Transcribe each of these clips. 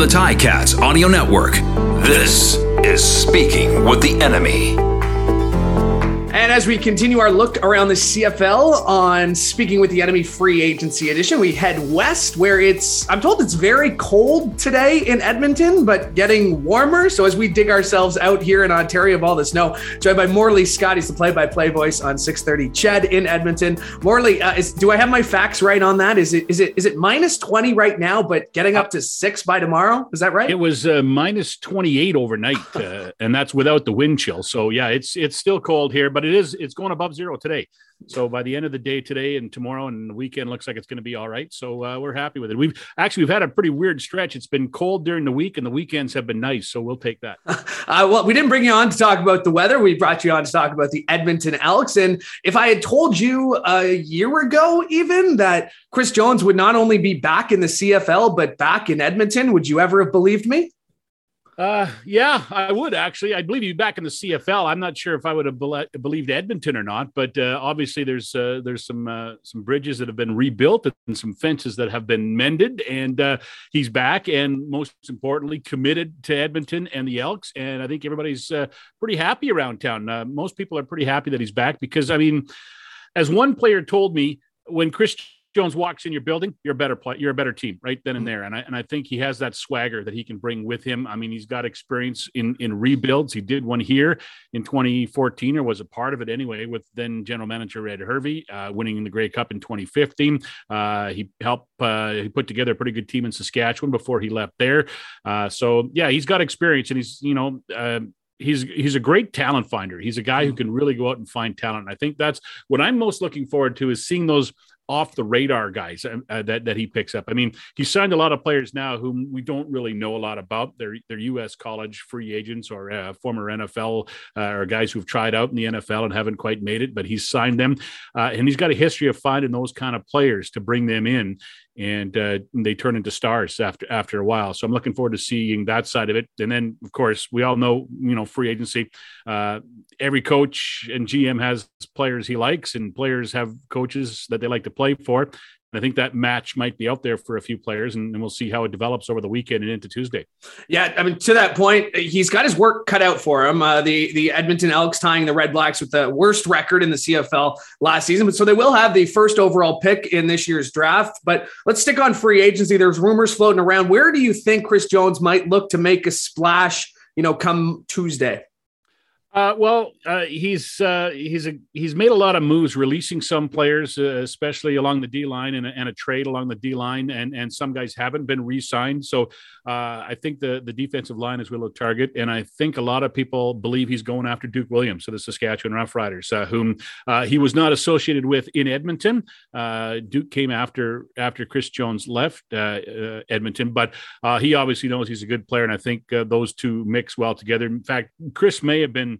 the Ticats Audio Network, this is Speaking with the Enemy. And as we continue our look around the CFL on Speaking with the Enemy Free Agency Edition, we head west where it's, I'm told it's very cold today in Edmonton, but getting warmer. So as we dig ourselves out here in Ontario of all the snow, joined by Morley Scott, he's the play by play voice on 630 Ched in Edmonton. Morley, uh, is, do I have my facts right on that? Is it, is it, is it minus 20 right now, but getting up to six by tomorrow? Is that right? It was uh, minus 28 overnight, uh, and that's without the wind chill. So yeah, it's, it's still cold here, but but it is it's going above zero today. So by the end of the day today and tomorrow and the weekend looks like it's going to be all right. So uh, we're happy with it. We've actually we've had a pretty weird stretch. It's been cold during the week and the weekends have been nice. So we'll take that. uh, well, we didn't bring you on to talk about the weather. We brought you on to talk about the Edmonton Elks. And if I had told you a year ago even that Chris Jones would not only be back in the CFL but back in Edmonton, would you ever have believed me? Uh, yeah, I would actually. I believe you back in the CFL. I'm not sure if I would have be- believed Edmonton or not, but uh, obviously there's uh, there's some uh, some bridges that have been rebuilt and some fences that have been mended, and uh, he's back, and most importantly, committed to Edmonton and the Elks, and I think everybody's uh, pretty happy around town. Most people are pretty happy that he's back because I mean, as one player told me when Chris Jones walks in your building, you're a better play, you're a better team right then and mm-hmm. there. And I and I think he has that swagger that he can bring with him. I mean, he's got experience in in rebuilds. He did one here in 2014, or was a part of it anyway, with then general manager Ed Hervey, uh, winning the Grey Cup in 2015. Uh, he helped uh, he put together a pretty good team in Saskatchewan before he left there. Uh, so yeah, he's got experience, and he's you know um, he's he's a great talent finder. He's a guy who mm-hmm. can really go out and find talent. And I think that's what I'm most looking forward to is seeing those off the radar guys uh, uh, that that he picks up. I mean, he signed a lot of players now whom we don't really know a lot about. They're they're U.S. college free agents or uh, former NFL uh, or guys who've tried out in the NFL and haven't quite made it, but he's signed them, uh, and he's got a history of finding those kind of players to bring them in and uh, they turn into stars after after a while. So I'm looking forward to seeing that side of it. And then, of course, we all know, you know, free agency. Uh, every coach and GM has players he likes, and players have coaches that they like to play for. I think that match might be out there for a few players, and, and, we'll see how it develops over the weekend and into Tuesday. Yeah, I mean, to that point, he's got his work cut out for him. Uh, the the Edmonton Elks tying the Red Blacks with the worst record in the CFL last season, but so they will have the first overall pick in this year's draft. But let's stick on free agency. There's rumors floating around. Where do you think Chris Jones might look to make a splash? You know, come Tuesday. Uh, well, uh, he's uh, he's a, he's made a lot of moves, releasing some players, uh, especially along the D line, and, and, a trade along the D line, and and some guys haven't been re-signed. So uh, I think the the defensive line is a real target, and I think a lot of people believe he's going after Duke Williams, so the Saskatchewan Roughriders, uh, whom he was not associated with in Edmonton. Duke came after after Chris Jones left Edmonton, but he obviously knows he's a good player, and I think those two mix well together. In fact, Chris may have been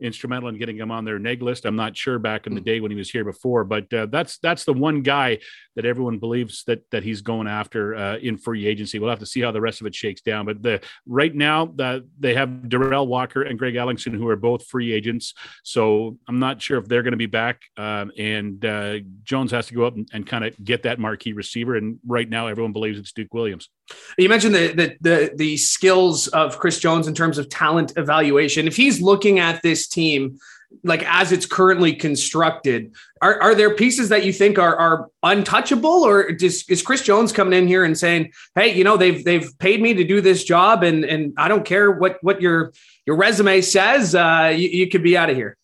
instrumental in getting him on their neg list. I'm not sure back in the hmm. day when he was here before, but uh, that's that's the one guy that everyone believes that that he's going after uh, in free agency. We'll have to see how the rest of it shakes down. But the right now the, they have Derel Walker and Greg Ellingson who are both free agents, so I'm not sure if they're going to be back. Um, and uh, Jones has to go up and, and kind of get that marquee receiver. And right now everyone believes it's Duke Williams. You mentioned the, the the the skills of Chris Jones in terms of talent evaluation. If he's looking at this team like as it's currently constructed are, are there pieces that you think are, are untouchable or just, is chris jones coming in here and saying hey you know they've they've paid me to do this job and and i don't care what what your your resume says uh you, you could be out of here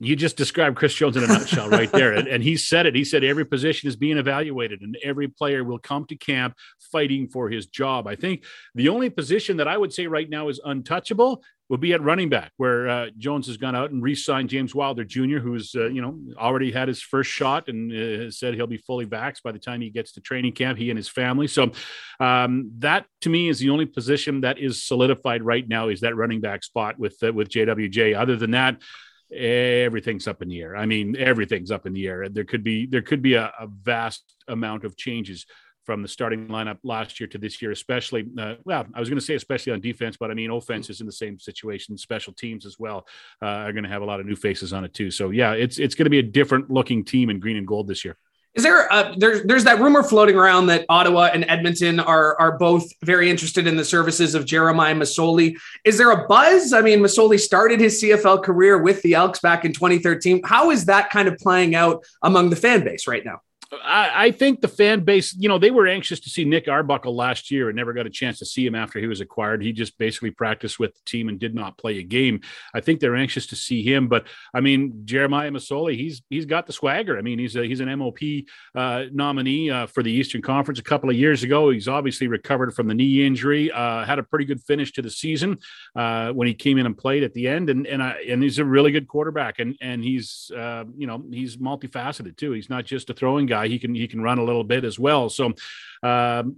you just described Chris Jones in a nutshell right there. And, and, he said it. He said every position is being evaluated and every player will come to camp fighting for his job. I think the only position that I would say right now is untouchable will be at running back, where uh, Jones has gone out and re-signed James Wilder Jr., who's uh, you know already had his first shot and uh, said he'll be fully vaxxed by the time he gets to training camp. He and his family. So um, that to me is the only position that is solidified right now is that running back spot with uh, with JWJ. Other than that everything's up in the air. I mean, everything's up in the air. There could be there could be a, a vast amount of changes from the starting lineup last year to this year, especially. Uh, well, I was going to say especially on defense, but I mean offense is in the same situation. Special teams as well uh, are going to have a lot of new faces on it too. So yeah, it's it's going to be a different looking team in green and gold this year. Is there a, there's there's that rumor floating around that Ottawa and Edmonton are are both very interested in the services of Jeremiah Masoli. Is there a buzz? I mean, Masoli started his CFL career with the Elks back in 2013. How is that kind of playing out among the fan base right now? I, I, think the fan base, you know, they were anxious to see Nick Arbuckle last year and never got a chance to see him after he was acquired. He just basically practiced with the team and did not play a game. I think they're anxious to see him. But I mean, Jeremiah Masoli, he's he's got the swagger. I mean, he's a, he's an MOP uh, nominee uh, for the Eastern Conference a couple of years ago. He's obviously recovered from the knee injury. Uh, had a pretty good finish to the season uh, when he came in and played at the end. And and I, and he's a really good quarterback. And and he's uh, you know he's multifaceted too. He's not just a throwing guy. He can he can run a little bit as well. So um,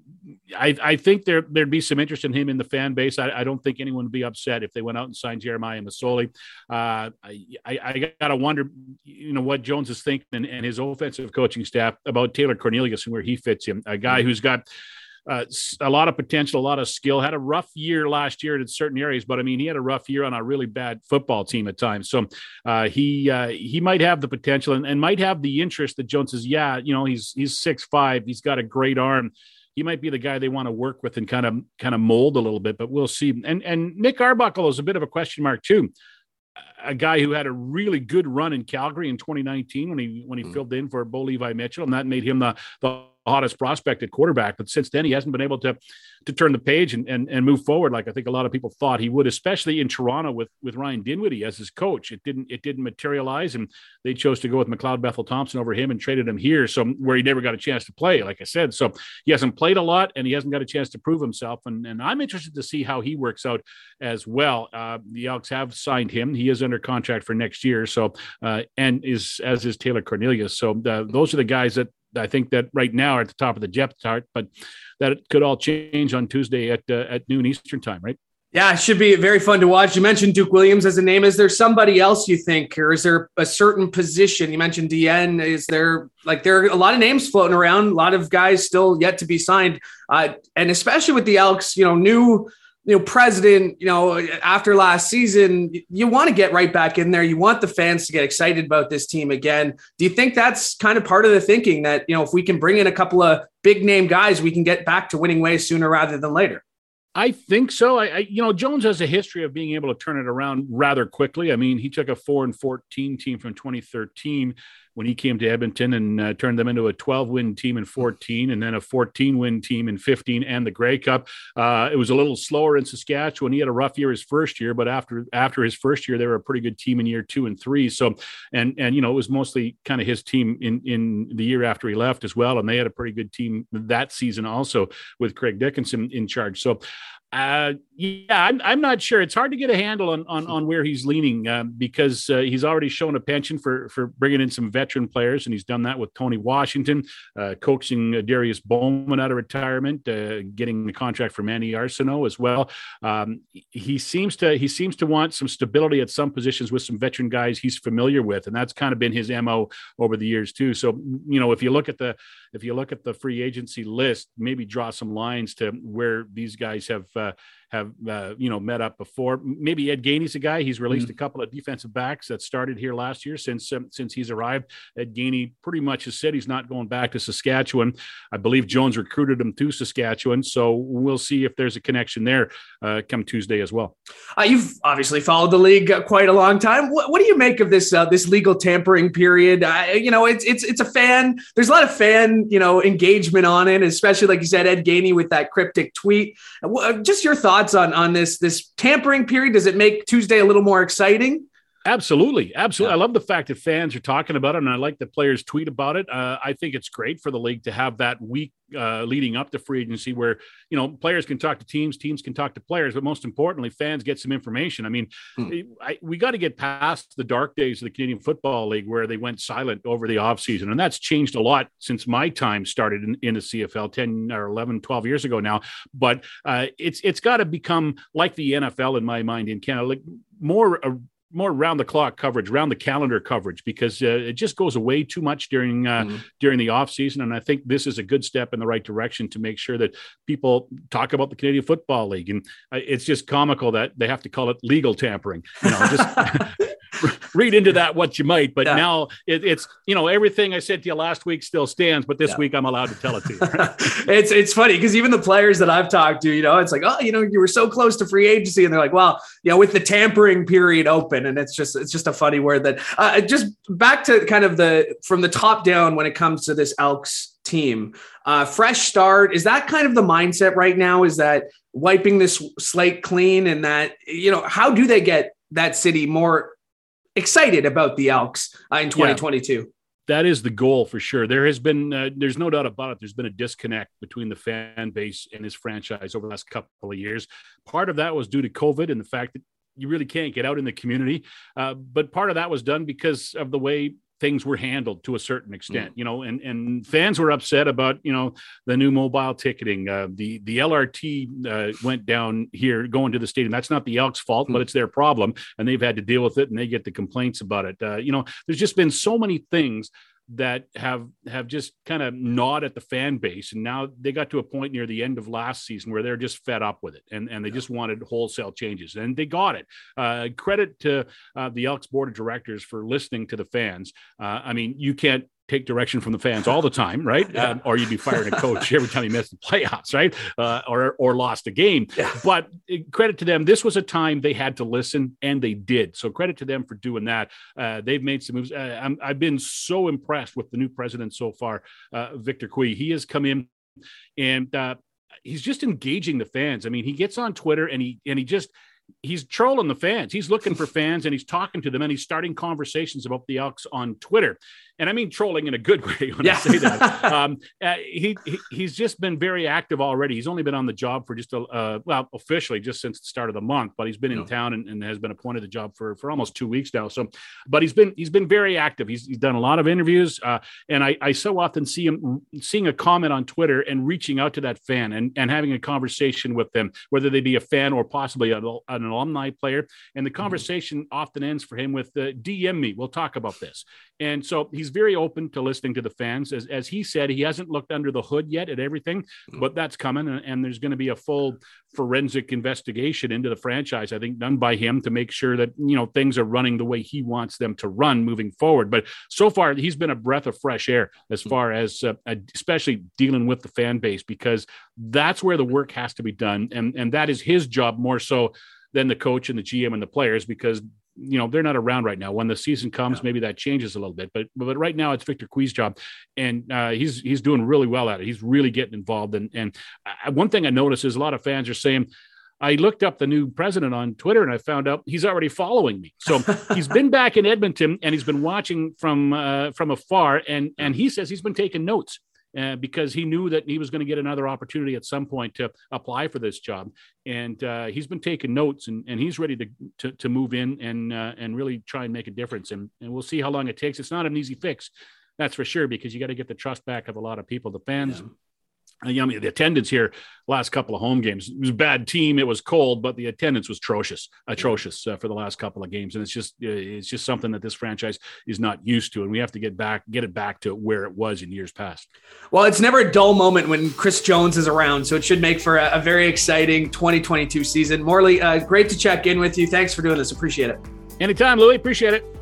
I, I think there there'd be some interest in him in the fan base. I, I, don't think anyone would be upset if they went out and signed Jeremiah Masoli. Uh, I, I, gotta wonder, you know, what Jones is thinking and, and his offensive coaching staff about Taylor Cornelius and where he fits him. A guy who's got uh, a lot of potential, a lot of skill. Had a rough year last year in certain areas, but I mean, he had a rough year on a really bad football team at times. So uh, he uh, he might have the potential and, and might have the interest that Jones says, yeah, you know, he's he's six five, he's got a great arm. He might be the guy they want to work with and kind of kind of mold a little bit, but we'll see. And and Nick Arbuckle is a bit of a question mark too a guy who had a really good run in Calgary in 2019 when he when he mm-hmm. filled in for Bo Levi Mitchell, and that made him the the hottest prospect at quarterback. But since then, he hasn't been able to to turn the page and, and, and move forward like I think a lot of people thought he would, especially in Toronto with with Ryan Dinwiddie as his coach. It didn't it didn't materialize, and they chose to go with McLeod Bethel Thompson over him and traded him here, so where he never got a chance to play. Like I said, so he hasn't played a lot and he hasn't got a chance to prove himself. And and I'm interested to see how he works out as well. Uh, the Elks have signed him; he is under contract for next year. So uh, and is as is Taylor Cornelius. So uh, those are the guys that I think that right now are at the top of the depth chart, but that could all change on Tuesday at uh, at noon Eastern time, right? Yeah, it should be very fun to watch. You mentioned Duke Williams as a name. Is there somebody else you think, or is there a certain position? You mentioned DN. Is there like there are a lot of names floating around, a lot of guys still yet to be signed, uh, and especially with the Elks, you know, new you know, president, you know, after last season, you want to get right back in there. You want the fans to get excited about this team again. Do you think that's kind of part of the thinking that, you know, if we can bring in a couple of big name guys, we can get back to winning ways sooner rather than later? I think so. I, I, you know, Jones has a history of being able to turn it around rather quickly. I mean, he took a four and 14 team from 2013 when he came to Edmonton and uh, turned them into a 12 win team in 14 and then a 14 win team in 15 and the Grey Cup. Uh, it was a little slower in Saskatchewan. He had a rough year his first year, but after after his first year, they were a pretty good team in year two and three. So, and and you know, it was mostly kind of his team in in the year after he left as well, and they had a pretty good team that season also with Craig Dickenson in charge. So. Uh, yeah, I'm, I'm not sure. It's hard to get a handle on on, on where he's leaning uh, because uh, he's already shown a penchant for for bringing in some veteran players, and he's done that with Tony Washington, uh, coaxing uh, Darius Bowman out of retirement, getting the contract for Manny Arceneaux as well. Um, he seems to he seems to want some stability at some positions with some veteran guys he's familiar with, and that's kind of been his mo over the years too. So you know, if you look at the if you look at the free agency list, maybe draw some lines to where these guys have uh, have uh, you know met up before. Maybe Ed Gainey's a guy. He's released mm-hmm. a couple of defensive backs that started here last year since um, since he's arrived. Ed Gainey pretty much has said he's not going back to Saskatchewan. I believe Jones recruited him to Saskatchewan, so we'll see if there's a connection there uh, come Tuesday as well. Uh, you've obviously followed the league quite a long time. What, what do you make of this uh, this legal tampering period? you know, it's it's it's a fan. There's a lot of fan you know engagement on it, especially like you said, Ed Gainey with that cryptic tweet. Just your thoughts thoughts on on this this tampering period? Does it make Tuesday a little more exciting? Absolutely, absolutely. Yeah. I love the fact that fans are talking about it, and I like that players tweet about it. Uh, I think it's great for the league to have that week uh, leading up to free agency, where you know players can talk to teams, teams can talk to players, but most importantly, fans get some information. I mean, hmm. I, we got to get past the dark days of the Canadian Football League where they went silent over the offseason. and that's changed a lot since my time started in, in the CFL 10 or 11, 12 years ago now. But uh, it's it's got to become like the NFL in my mind in Canada, like more more round the clock coverage, round the calendar coverage, because uh, it just goes away too much during uh, mm-hmm. during the off season. And I think this is a good step in the right direction to make sure that people talk about the Canadian Football League. And uh, it's just comical that they have to call it legal tampering. You know, just read into that what you might. But yeah. now it, it's you know everything I said to you last week still stands, but this yeah. week I'm allowed to tell it to you. it's it's funny because even the players that I've talked to, you know, it's like oh you know you were so close to free agency, and they're like well you know with the tampering period open, and it's just it's just a funny word that uh, just back to kind of the from the top down when it comes to this Elks team. Uh, fresh start. Is that kind of the mindset right now? Is that wiping this slate clean and that, you know, how do they get that city more excited about the Elks uh, in 2022? Yeah that is the goal for sure. There has been, uh, there's no doubt about it. There's been a disconnect between the fan base and his franchise over the last couple of years. Part of that was due to COVID and the fact that you really can't get out in the community. Uh, but part of that was done because of the way things were handled to a certain extent, mm. you know, and, and fans were upset about, you know, the new mobile ticketing. Uh, the, the LRT uh, went down here going to the stadium. That's not the Elks fault, mm. but it's their problem. And they've had to deal with it and they get the complaints about it. Uh, you know, there's just been so many things that have have just kind of gnawed at the fan base. And now they got to a point near the end of last season where they're just fed up with it and, and they just wanted wholesale changes and they got it. Uh, credit to uh, the elks board of directors for listening to the fans. Uh, i mean you can't take direction from the fans all the time, right? Yeah. Um, or you'd be firing a coach every time he missed the playoffs, right? Uh, or or lost a game. Yeah. But uh, credit to them, this was a time they had to listen, and they did. So credit to them for doing that. Uh, they've made some moves. Uh, i have been so impressed with the new president so far, uh, Victor Cui. He has come in and uh, he's just engaging the fans. I mean, he gets on Twitter and he and he just he's trolling the fans. He's looking for fans and he's talking to them and he's starting conversations about the Elks on Twitter and I mean trolling in a good way when yeah. I say that. um, uh, he, he, he's just been very active already. He's only been on the job for just a uh, well officially just since the start of the month, but he's been in town and, and, has been appointed the job for for almost two weeks now. So, but he's been he's been very active. He's, he's done a lot of interviews, uh, and I, I so often see him seeing a comment on Twitter and reaching out to that fan and and having a conversation with them, whether they be a fan or possibly an, an alumni player. And the mm-hmm. conversation mm-hmm. often ends for him with uh, "DM me, we'll talk about this." And so he's very open to listening to the fans. As, as he said, he hasn't looked under the hood yet at everything, mm. but that's coming. And, and there's going to be a full forensic investigation into the franchise, I think, done by him to make sure that, you know, things are running the way he wants them to run moving forward. But so far, he's been a breath of fresh air as mm. far as, uh, especially dealing with the fan base, because that's where the work has to be done. And, and that is his job more so than the coach and the GM and the players because you know they're not around right now. When the season comes, maybe that changes a little bit. But but right now it's Victor Cui's job, and uh, he's he's doing really well at it. He's really getting involved. And and I, one thing I noticed is a lot of fans are saying. I looked up the new president on Twitter and I found out he's already following me. So he's been back in Edmonton and he's been watching from uh, from afar and and he says he's been taking notes uh, because he knew that he was going to get another opportunity at some point to apply for this job. And uh, he's been taking notes and, and he's ready to, to, to move in and, uh, and really try and make a difference. And, and we'll see how long it takes. It's not an easy fix, that's for sure, because you got to get the trust back of a lot of people. The fans yeah you know, the attendance here last couple of home games it was a bad team. It was cold, but the attendance was atrocious, atrocious uh, for the last couple of games, and it's just uh, it's just something that this franchise is not used to, and we have to get back get it back to where it was in years past. Well, it's never a dull moment when Chris Jones is around, so it should make for a, a very exciting 2022 season. Morley, uh, great to check in with you. Thanks for doing this. Appreciate it. Anytime, Louis. Appreciate it.